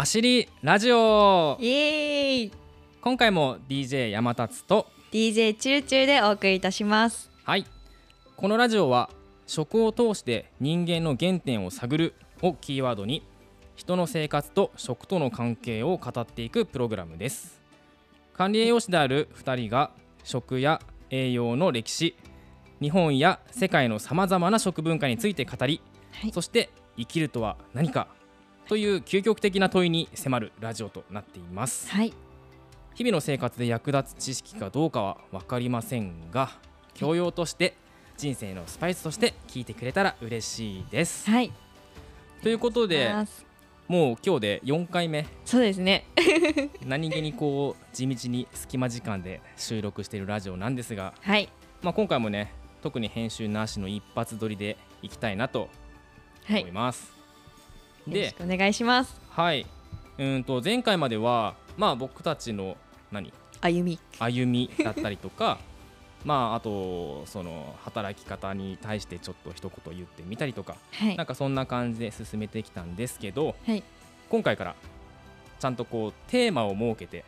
あしりラジオ。イエーイ。今回も DJ 山達と DJ チューチューでお送りいたします。はい。このラジオは食を通して人間の原点を探るをキーワードに人の生活と食との関係を語っていくプログラムです。管理栄養士である2人が食や栄養の歴史日本や世界のさまざまな食文化について語り、はい。そして生きるとは何かという究極的な問いに迫るラジオとなっています。はい。日々の生活で役立つ知識かどうかは分かりませんが教養として人生のスパイスとして聞いてくれたら嬉しいです。はい。ということでもう今日で4回目。そうですね。何気にこう地道に隙間時間で収録しているラジオなんですが、はい。まあ、今回もね特に編集なしの一発撮りでいきたいなとはい思います。よろでお願いします。はい。うんと前回まではまあ僕たちの何？歩み。歩みだったりとか まああとその働き方に対してちょっと一言言ってみたりとかはい。なんかそんな感じで進めてきたんですけどはい。今回からちゃんとこうテーマを設けて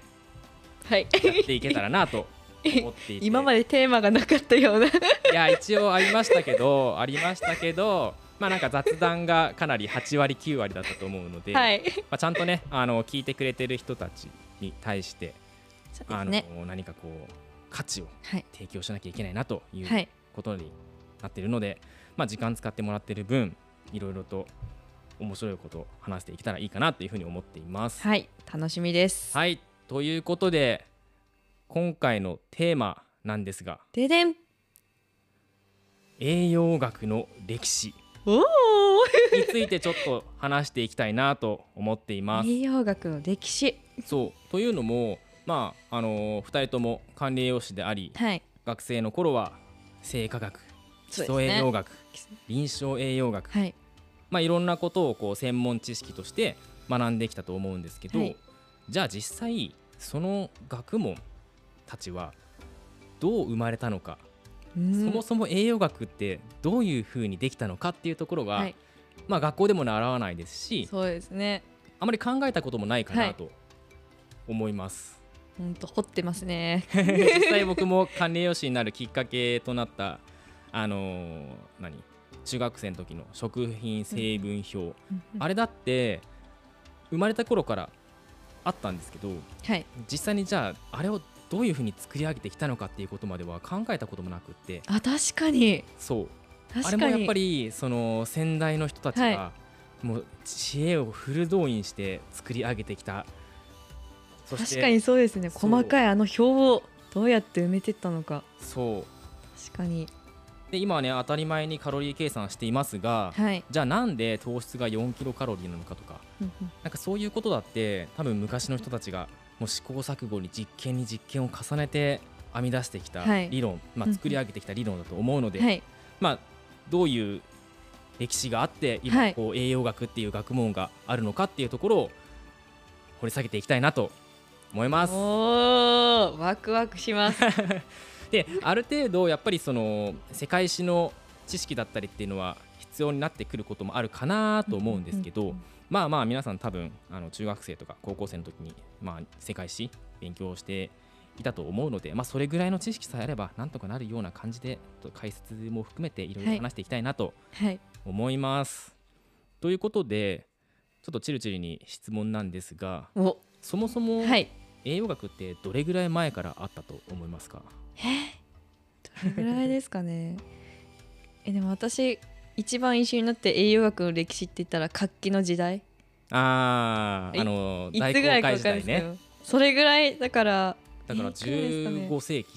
はい。やっていけたらなと 思っていて。今までテーマがなかったような。いや一応ありましたけどありましたけどまあなんか雑談がかなり8割9割だったと思うので、はい。まあ、ちゃんとねあの聞いてくれてる人たちに対してそうであの何かこう価値をはい。提供しなきゃいけないなというはい。ことになっているので、まあ、時間使ってもらってる分いろいろと面白いことを話していけたらいいかなというふうに思っています。はい。楽しみです。はい。ということで今回のテーマなんですがででん栄養学の歴史についてちょっと話していきたいなと思っています。栄養学の歴史。そう。というのもまああの2人とも管理栄養士でありはい。学生の頃は生化学基礎栄養ね学、臨床栄養学はい。まあ、いろんなことをこう専門知識として学んできたと思うんですけど、はい。じゃあ実際その学問たちはどう生まれたのか、うんそもそも栄養学ってどういうふうにできたのかっていうところが、はい。まあ、学校でも習わないですしそうですね。あまり考えたこともないかはないと思います。ほんと掘ってますね。実際僕も管理栄養士になるきっかけとなったあのー何？中学生の時の食品成分表、あれだって生まれた頃からあったんですけどはい。実際にじゃああれをどういうふうに作り上げてきたのかっていうことまでは考えたこともなくって。あ確かに。そう。確かに。あれもやっぱりその先代の人たちが、はもう知恵をフル動員して作り上げてきた。確かにそうですね。細かいあの表をどうやって埋めてったのか。そう。確かに。で今はね当たり前にカロリー計算していますが、はい。じゃあなんで糖質が4キロカロリーなのかとか。うんうん。なんかそういうことだって多分昔の人たちがもう試行錯誤に実験に実験を重ねて編み出してきたはい。理論、まあ、うん作り上げてきた理論だと思うので、はい。まあ、どういう歴史があって今はい。こう栄養学っていう学問があるのかっていうところを掘り下げていきたいなと思います。ワクワクします。である程度やっぱりその世界史の知識だったりっていうのは必要になってくることもあるかなと思うんですけど、うんうんうんまあまあ皆さん多分あの中学生とか高校生の時に、まあ、世界史勉強していたと思うので、まあ、それぐらいの知識さえあればなんとかなるような感じでと解説も含めていろいろはい。話していきたいなとはい。思います。ということでちょっとチルチルに質問なんですがお。そもそもはい。栄養学ってどれぐらい前からあったと思いますか？どれぐらいですかね？えでも私一番印象になって栄養学の歴史って言ったら活気の時代いあーあの大航海時代ね。ど、それぐらいだからだからいくらですかね。15世紀。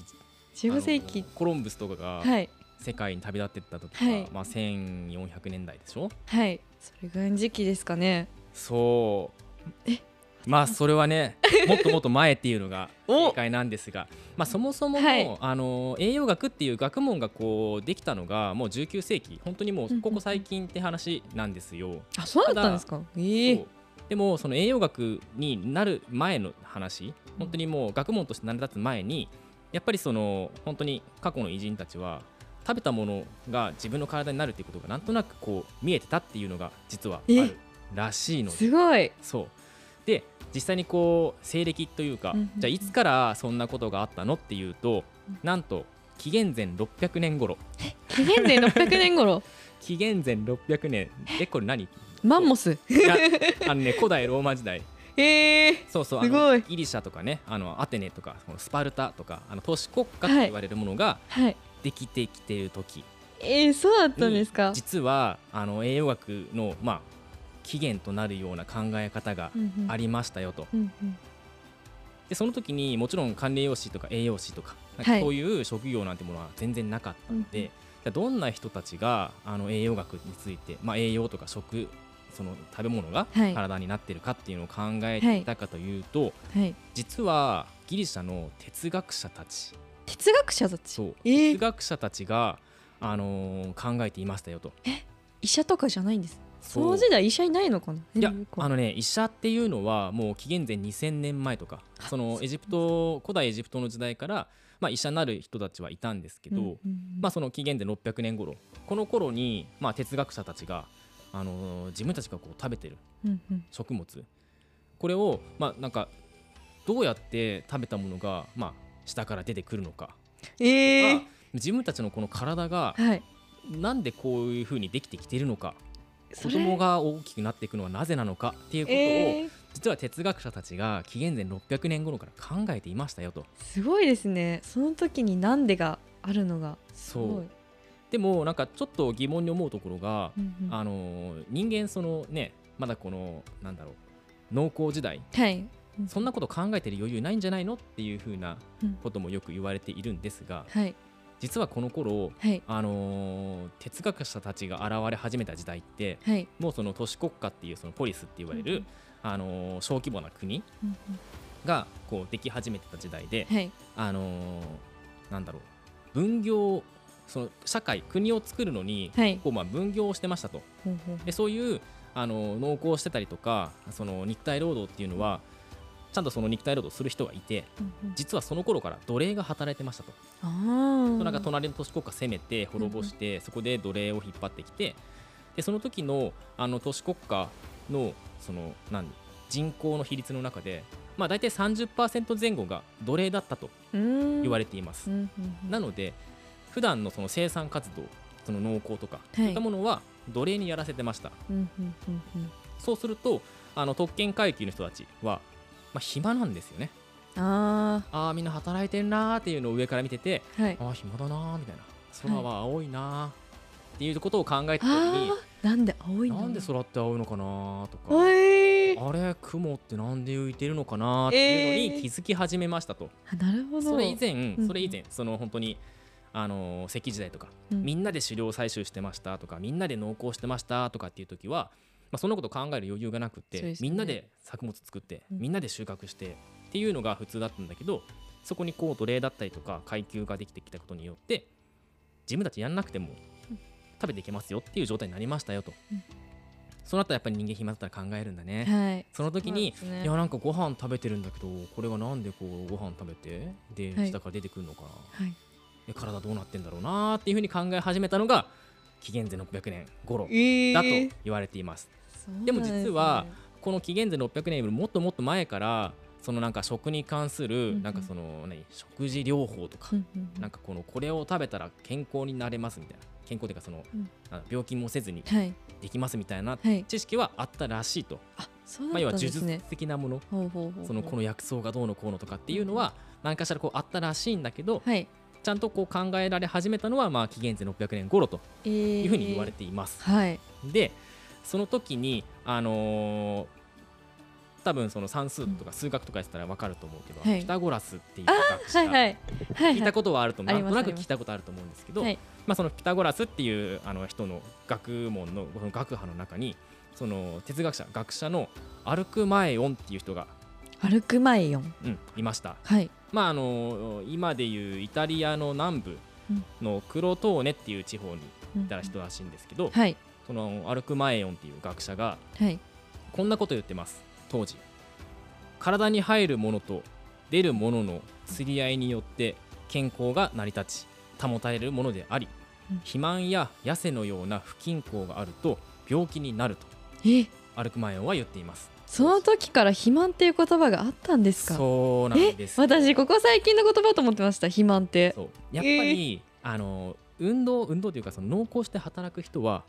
15世あ紀のコロンブスとかがはい。世界に旅立ってった時か、はい。まあ、1400年代でしょ？はい。それぐらいの時期ですかね。そう。えまあそれはね もっともっと前っていうのがお。正解なんですが、まあ、そもそもの,、はい。あの栄養学っていう学問がこうできたのがもう19世紀。本当にもうここ最近って話なんですよ。あそうだったんですか？ええ。そう。でもその栄養学になる前の話本当にもう学問として成り立つ前にやっぱりその本当に過去の偉人たちは食べたものが自分の体になるっていうことがなんとなくこう見えてたっていうのが実はあえるらしいので。すごい。そう。で実際にこう西暦というか、じゃあいつからそんなことがあったのっていうと、うん。なんと紀元前600年頃。紀元前600年頃？紀元前600年。え？これ何？いマンモス？やあのね 古代ローマ時代。え。ー、そうそうあすごい。のギリシャとかねあのアテネとかこのスパルタとかあの都市国家と言われるものがはい。できてきている時。えー、そうだったんですか？実はあの栄養学のまあ起源となるような考え方がありりましたよと。でその時にもちろん管理栄養士とか栄養士とかそういう職業なんてものは全然なかったので、じゃあどんな人たちがあの栄養学について、まあ、栄養とか食その食べ物がはい。体になってるかっていうのを考えていたかというと、はい。実はギリシャの哲学者たち。哲学者たち？えー。哲学者たちが、あのー考えていましたよと。医者とかじゃないんですその時代医者いないのかな？いやあのね医者っていうのはもう紀元前2000年前とかそのエジプト古代エジプトの時代から、まあ、医者になる人たちはいたんですけど、うんうんうん。まあ、その紀元前600年頃この頃に、まあ、哲学者たちが、あのー自分たちがこう食べてるうんうん。食物これを、まあ、なんかどうやって食べたものが、まあ、下から出てくるのか、えあ自分たちのこの体がはい。なんでこういうふうにできてきているのか子供が大きくなっていくのはなぜなのかっていうことを、えー、実は哲学者たちが紀元前600年頃から考えていましたよと。すごいですね。その時になんでがあるのがすごい。そうでもなんかちょっと疑問に思うところが、うんうん。あのー人間そのねまだこのなんだろう農耕時代。はい。そんなこと考えてる余裕ないんじゃないのっていうふうなうん。こともよく言われているんですがはい実はこの頃はい。あのー哲学者たちが現れ始めた時代ってはい。もうその都市国家っていうそのポリスって言われる、うんあのー小規模な国うんうん。がこうでき始めてた時代で、はい。あのーなんだろう分業その社会国を作るのに、はい。こうまあ分業をしてましたと。でそういうあの農耕をしてたりとかその肉体労働っていうのはちゃんとその肉体労働する人がいてうんうん。実はその頃から奴隷が働いてましたと、ああなんか隣の都市国家攻めて滅ぼして、そこで奴隷を引っ張ってきてでその時のあの都市国家のその何人口の比率の中で、まあ、大体30%前後が奴隷だったと言言われています。うんうんうん。なので普段のその生産活動その農耕とか、い。そういったものは奴隷にやらせてました。うんうんうんうん。そうするとあの特権階級の人たちは、まあ、暇なんですよね。あああみんな働いてるなーっていうのを上から見ててあはい。ああ暇だなーみたいな。空は青いなーっていうことを考えてた時に、なんで青いの？なんで空って青いのかなーとかおい。あれ雲ってなんで浮いてるのかなーっていうのに気づき始めましたと、あなるほど。それ以前うん。それ以前その本当にあのー石器時代とかうん。みんなで狩猟採集してましたとかみんなで農耕してましたとかっていう時は、まあ、そんなこと考える余裕がなくて、ね。みんなで作物作って、うん。みんなで収穫してっていうのが普通だったんだけどそこにこう奴隷だったりとか階級ができてきたことによって自分たちやんなくてもうん。食べていけますよっていう状態になりましたよと、うん。そうなったらやっぱり人間暇だったら考えるんだね、はい。その時にね。いやなんかご飯食べてるんだけどこれがなんでこうご飯食べてではい。下から出てくるのか。な、はい。で体どうなってんだろうなーっていうふうに考え始めたのが紀元前600年頃えだとー言われています、そうなんすね。でも実はこの紀元前600年よりもっともっと前からそのなんか食に関するんなんかその何食事療法とかなんかこのこれを食べたら健康になれますみたいな健康というかその病気もせずにはい。できますみたいなはい。知識はあったらしいと、あそうまあ、要は呪術的なもの。そのこの薬草がどうのこうのとかっていうのは何かしらこうあったらしいんだけどはいちゃんとこう考えられ始めたのはまあ紀元前600年頃とえーいうふうに言われています。はい。でその時にあのー多分その算数とか数学とかやってたら分かると思うけど、はい。ピタゴラスっていう学者、はいはい。はい聞いたことはあるとなんとなく聞いたことあると思うんですけど、はい。まあ、そのピタゴラスっていうあの人の学問の学派の中にその哲学者学者のアルクマエオンっていう人が、歩く前ようん、いました。はいまああの今でいうイタリアの南部のクロトーネっていう地方にいた人らしいんですけど、はい。そのアルクマエオンっていう学者がはい。こんなこと言ってます。当時。体に入るものと出るものの釣り合いによって健康が成り立ち保たれるものでありうん。肥満や痩せのような不均衡があると病気になるとえ？アルクマイオンは言っていますその時から肥満っていう言葉があったんですか？そうなんですよ。私ここ最近の言葉と思ってました肥満って。そう。やっぱり、あの運動運動というかその濃厚して働く人は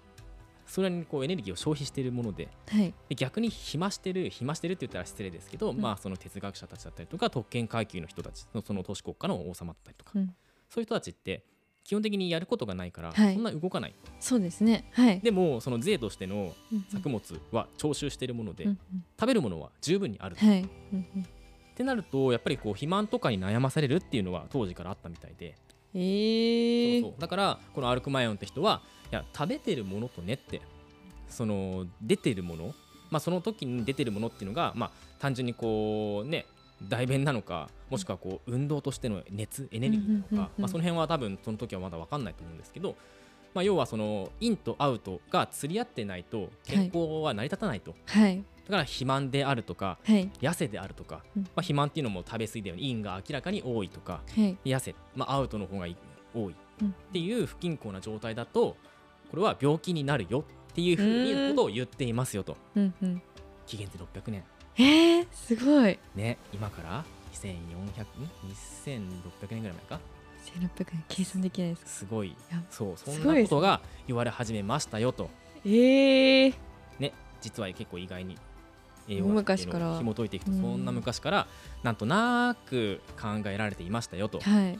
それにこうエネルギーを消費しているものではい。で逆に暇してる暇してるって言ったら失礼ですけど、うん。まあその哲学者たちだったりとか特権階級の人たちのその都市国家の王様だったりとか、うん。そういう人たちって基本的にやることがないから、はい。そんな動かない。そうですね。はい。でもその税としての作物は徴収しているもので、うんうん。食べるものは十分にある、はい。うんうん。ってなるとやっぱりこう肥満とかに悩まされるっていうのは当時からあったみたいで、えー。そうそう。だからこのアルクマイオンって人はいや食べてるものとねってその出てるもの、まあ、その時に出てるものっていうのが、まあ、単純にこうね代弁なのかもしくはこう運動としての熱エネルギーなのか、まあ、その辺は多分その時はまだ分かんないと思うんですけど、まあ、要はそのインとアウトが釣り合ってないと健康は成り立たないと、はい。だから肥満であるとかはい。痩せであるとか、うん。まあ、肥満っていうのも食べ過ぎだよね。インが明らかに多いとかはい。痩せ、まあ、アウトの方が多い。うん。っていう不均衡な状態だとこれは病気になるよっていうふうにことを言っていますよと。紀元前600年えー、すごい。ね今から2400ん？2600年ぐらい前か？1600円計算できないですすごい。やそうそんなことが言われ始めましたよと。えー、ね実は結構意外に栄大養学っていう昔から。紐解いていくとうん。そんな昔からなんとなく考えられていましたよと。はい。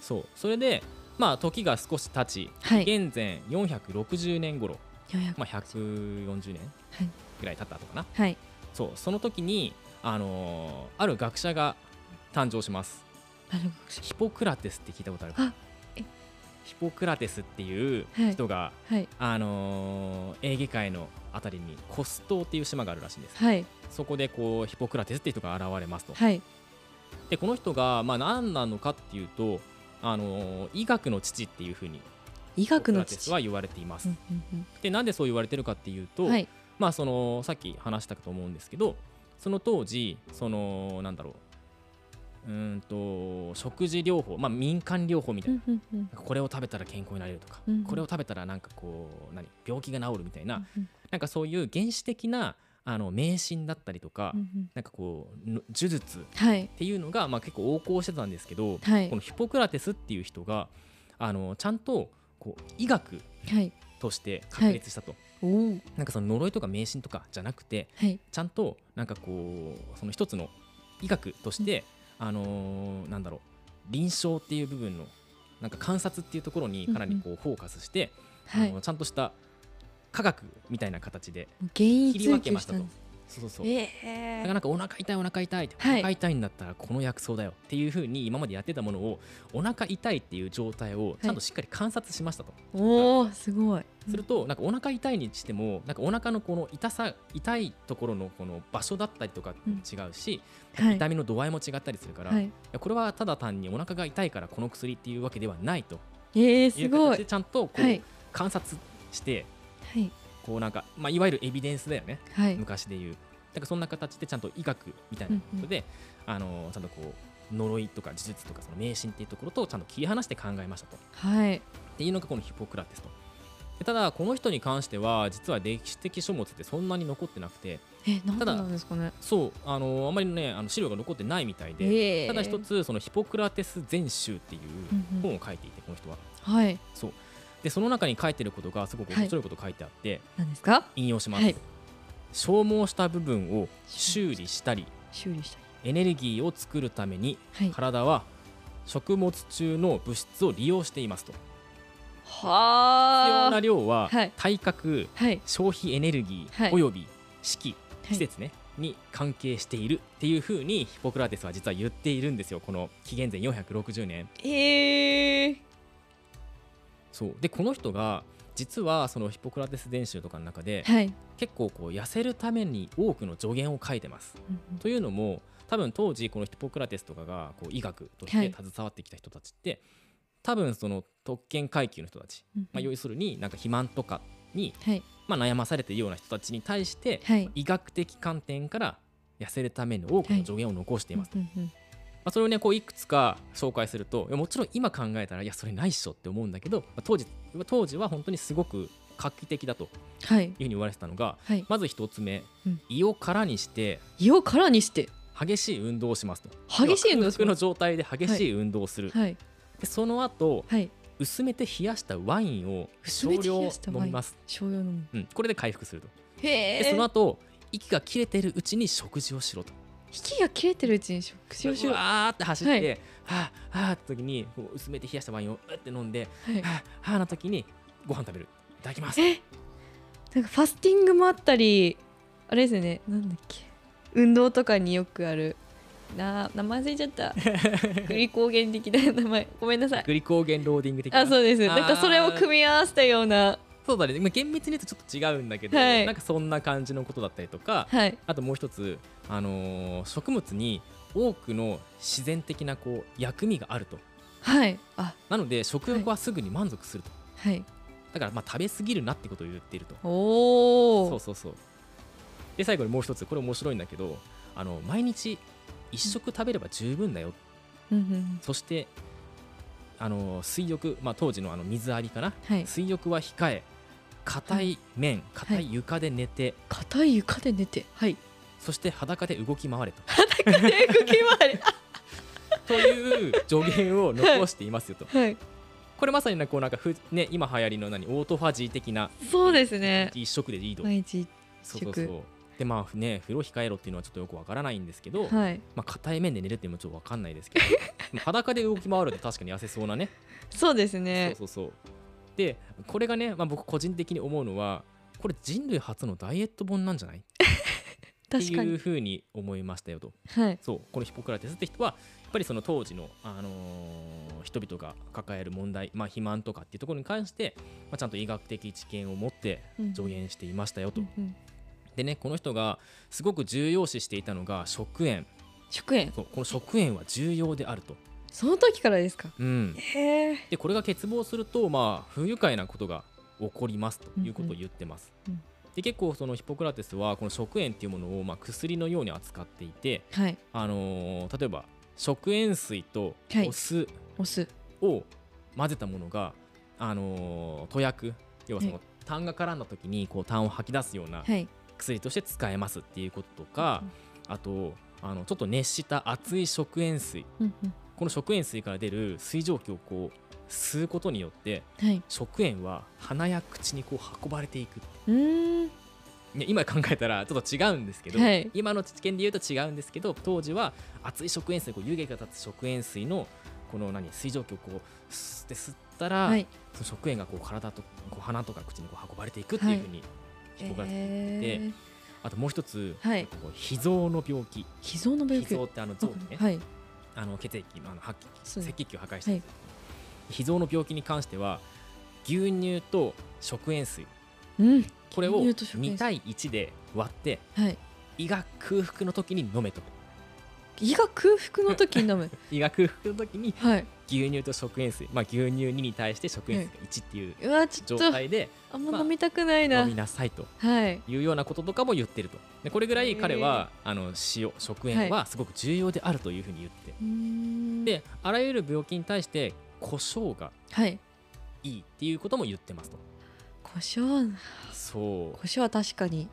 そう。それでまあ時が少し経ちはい。現在460年頃、400まあ、140年はい。ぐらい経ったとかな。はいそうその時に、あのーある学者が誕生します。ヒポクラテスって聞いたことあるあえ。ヒポクラテスっていうはい。人が、どはい。あのーエーゲ海のあたりにコス島っていう島があるらしいんです。はい。そこでこうヒポクラテスっていう人が現れますと。はい。でこの人がまあ何なのかっていうと、あのー医学の父っていうふうに医学の父。は言われています、うんうんでなんでそう言われてるかっていうと、うんはいまあそのさっき話したと思うんですけどその当時そのなんだろううーんと食事療法まあ民間療法みたいな,、これを食べたら健康になれるとか、これを食べたらなんかこう何病気が治るみたいな、うんなんかそういう原始的なあの迷信だったりとか、なんかこうの呪術っはい。ていうのが、まあ、結構横行してたんですけど、はい。このヒポクラテスっていう人があのちゃんとこう医学はい。として確立したと、おおなんかその呪いとか迷信とかじゃなくてはい。ちゃんとなんかこうその一つの医学として、あのーなんだろう臨床っていう部分のなんか観察っていうところにかなりこうフォーカスして、はい。あのちゃんとした科学みたいな形で切り分追けましたとそうそうそう。え。だえからなんかお腹痛いお腹痛いって、はい。お腹痛いんだったらこの薬草だよっていうふうに今までやってたものをお腹痛いっていう状態をちゃんとしっかり観察しましたと、おおすごい。するとなんかお腹痛いにしてもなんかお腹のこの痛さ痛いところのこの場所だったりとか違うし、はい。痛みの度合いも違ったりするから、いはい。やこれはただ単にお腹が痛いからこの薬っていうわけではないと。えー、い。うすごいちゃんとこう、はい。観察してはいこうなんか、まあ、いわゆるエビデンスだよね。はい。昔でいう。だからそんな形でちゃんと医学みたいなことで、あのちゃんとこう呪いとか呪術とかその迷信っていうところとちゃんと切り離して考えましたと。っはい。ていうのがこのヒポクラテスと。でただこの人に関しては実は歴史的書物ってそんなに残ってなくて。えなんでただなんですかね。そうあのあまりねあの資料が残ってないみたいで、ええ。ただ一つそのヒポクラテス全集っていううんうん。本を書いていてこの人は。はい。そうでその中に書いてることがすごく面白いこと書いてあって、何ですか？引用します、はい。消耗した部分を修理したり修理したエネルギーを作るためにりはい。体は食物中の物質を利用していますと。必要はな量ははい。体格はい。消費エネルギはい。ーおよび式はい。季節ねに関係しているっていうふうにヒポクラテスは実は言っているんですよこの紀元前460年。えー、そう。でこの人が実はそのヒポクラテス伝習とかの中ではい。結構こう痩せるために多くの助言を書いてます。というのも多分当時このヒポクラテスとかがこう医学として携わってきた人たちって、多分その特権階級の人たち、まあ、要するになんか肥満とかに、はい。まあ、悩まされているような人たちに対してはい。医学的観点から痩せるための多くの助言を残しています、うんうんまあ、それをねこういくつか紹介するともちろん今考えたらいやそれないっしょって思うんだけど、まあ当時当時は本当にすごく画期的だとはい。いうふうに言われてたのがはい。まず一つ目、うん。胃を空にして胃を空にして。激しい運動をしますと。激しい運動の状態で激しい運動をする、はい。でその後はい。薄めて冷やしたワインを少量飲みます、少量飲む。うん、これで回復すると。でその後息が切れてるうちに食事をしろと息が切れてるうちに食事をしようはわーって走って、はい。はあはあって時に薄めて冷やしたワインをうって飲んでいはあはあな時にご飯食べる。いただきます。え？なんかファスティングもあったりあれですよね。なんだっけ。運動とかによくある。な名前忘れちゃった。グリコーゲン的な名前。ごめんなさい。グリコーゲンローディング的な。あそうです。なんかそれを組み合わせたようなそうだね、まあ、厳密に言うとちょっと違うんだけど、はい。なんかそんな感じのことだったりとかはい。あともう一つ、あのー食物に多くの自然的なこう薬味があると。はい。あ。なので食欲はすぐに満足すると、はい。だからまあ食べ過ぎるなってことを言っていると。おおそうそうそう。で最後にもう一つこれ面白いんだけどあの毎日一食食べれば十分だよ、うんうんそしてあの水浴、まあ、当時のあの水ありかな。はい。水浴は控え硬い面硬い床で寝て、硬い床で寝てはい。そして裸で動き回れと。裸で動き回れ。という助言を残していますよと。はい。これまさにねこうなんかふ、ね、今流行りの何オートファジー的なそうですね。一食でいいと、毎日そうそうそう。でまあね風呂控えろっていうのはちょっとよくわからないんですけど、はい。まあ硬い面で寝るっていうのもちょっとわかんないですけど まあ裸で動き回ると確かに痩せそうなね。そうですね。そうそうそうでこれがね、まあ、僕個人的に思うのはこれ人類初のダイエット本なんじゃない？っていうふうに思いましたよと。はい。そうこのヒポクラテスって人はやっぱりその当時の、あのー人々が抱える問題、まあ、肥満とかっていうところに関して、まあ、ちゃんと医学的知見を持ってうん。助言していましたよと。うんうん。でねこの人がすごく重要視していたのが食塩。食塩。そうこの食塩は重要であると。その時からですか？うん、でこれが欠乏するとまあ不愉快なことが起こりますということを言ってます。うん。うん。で結構そのヒポクラテスはこの食塩っていうものをまあ薬のように扱っていて、はい。あのー例えば食塩水とはい。お酢。を混ぜたものが、あのー、塗薬要はそはの痰が絡んだ時にこう痰を吐き出すようなはい。薬として使えますっていうこととか、あとあのちょっと熱した熱い食塩水この食塩水から出る水蒸気をこう吸うことによってはい。食塩は鼻や口にこう運ばれていく、う。ーん。ね、今考えたらちょっと違うんですけど、はい。今の知見で言うと違うんですけど当時は熱い食塩水こう湯気が立つ食塩水のこの何水蒸気をこう吸って吸ったら、はい。その食塩がこう体とこう鼻とか口にこう運ばれていくっていうふうにヒポクラテス言っていて、えーあともう一つ、はい。脾臓の病気。脾臓の病気。脾臓ってあの臓器ね、はいあの血液あの赤血球を破壊して、はい。脾臓の病気に関しては牛乳と食塩水。うん。これを牛乳と食塩水。2対1で割ってはい。胃が空腹の時に飲めと。胃が空腹の時に飲む。胃が空腹の時にはい牛乳と食塩水。まあ牛乳2に対して食塩水が1っていう状態であんま飲みたくないな。飲みなさいと。はい。いうようなこととかも言ってると。でこれぐらい彼はあの塩食塩はすごく重要であるというふうに言って、であらゆる病気に対して胡椒がはい。いいっていうことも言ってますと。胡椒。そう。胡椒は確かに。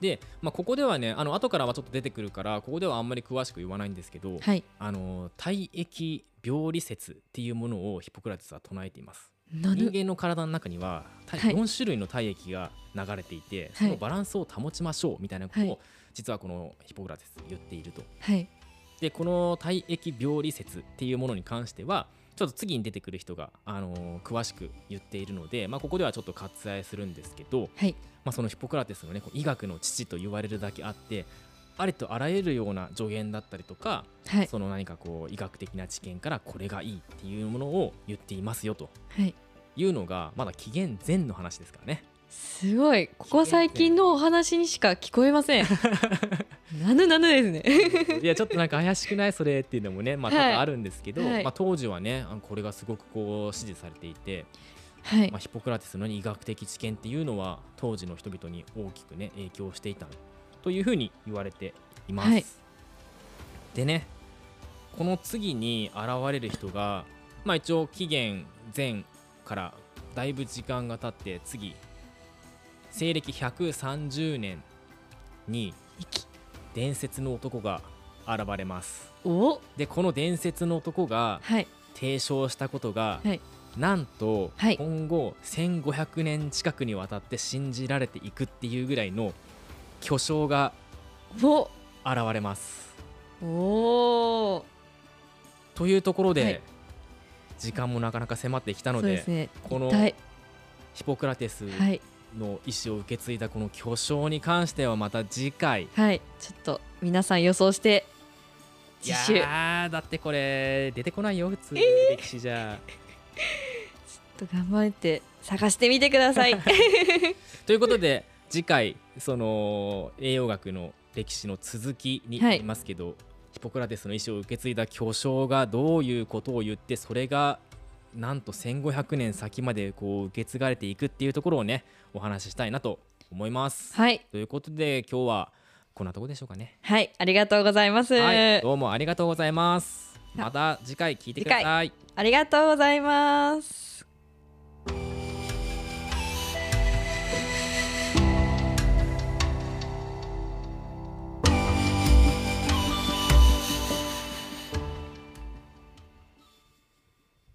で、まあ、ここではねあの後からはちょっと出てくるからここではあんまり詳しく言わないんですけど、はい。あの体液病理説っていうものをヒポクラテスは唱えています。人間の体の中には体はい。4種類の体液が流れていて、そのバランスを保ちましょうみたいなことを、はい。実はこのヒポクラテス言っていると。はい。でこの体液病理説っていうものに関してはちょっと次に出てくる人が、あのー詳しく言っているので、まあ、ここではちょっと割愛するんですけど、はい。まあ、そのヒポクラテスのね医学の父と言われるだけあってありとあらゆるような助言だったりとか、はい。その何かこう医学的な知見からこれがいいっていうものを言っていますよと。はい。いうのがまだ紀元前の話ですからね。すごい。ここは最近のお話にしか聞こえません。なぬなぬですね。いやちょっとなんか怪しくないそれっていうのもね、まあ、多はい。々あるんですけど、はい。まあ、当時はねこれがすごくこう支持されていて、はい。まあ、ヒポクラテスの医学的知見っていうのは当時の人々に大きくね影響していたというふうに言われています。はい。でねこの次に現れる人が、まあ、一応紀元前からだいぶ時間が経って次西暦130年に息伝説の男が現れます。お？でこの伝説の男がはい。提唱したことが、はい。なんとはい。今後1500年近くにわたって信じられていくっていうぐらいの巨匠がお。現れます。おー。というところで、はい。時間もなかなか迫ってきたのでね。このヒポクラテスはい。の意思を受け継いだこの巨匠に関してはまた次回はい。ちょっと皆さん予想していや次週。ちょーだってこれ出てこないよ普通、歴史じゃ。っと頑張って探してみてください。ということで次回その栄養学の歴史の続きになりますけど、ヒポクラテスの意思を受け継いだ巨匠がどういうことを言ってそれがなんと1500年先までこう受け継がれていくっていうところをねお話ししたいなと思います。はいということで今日はこんなとこでしょうかね。はいありがとうございます、はい、どうもありがとうございます。あまた次回聞いてください。ありがとうございます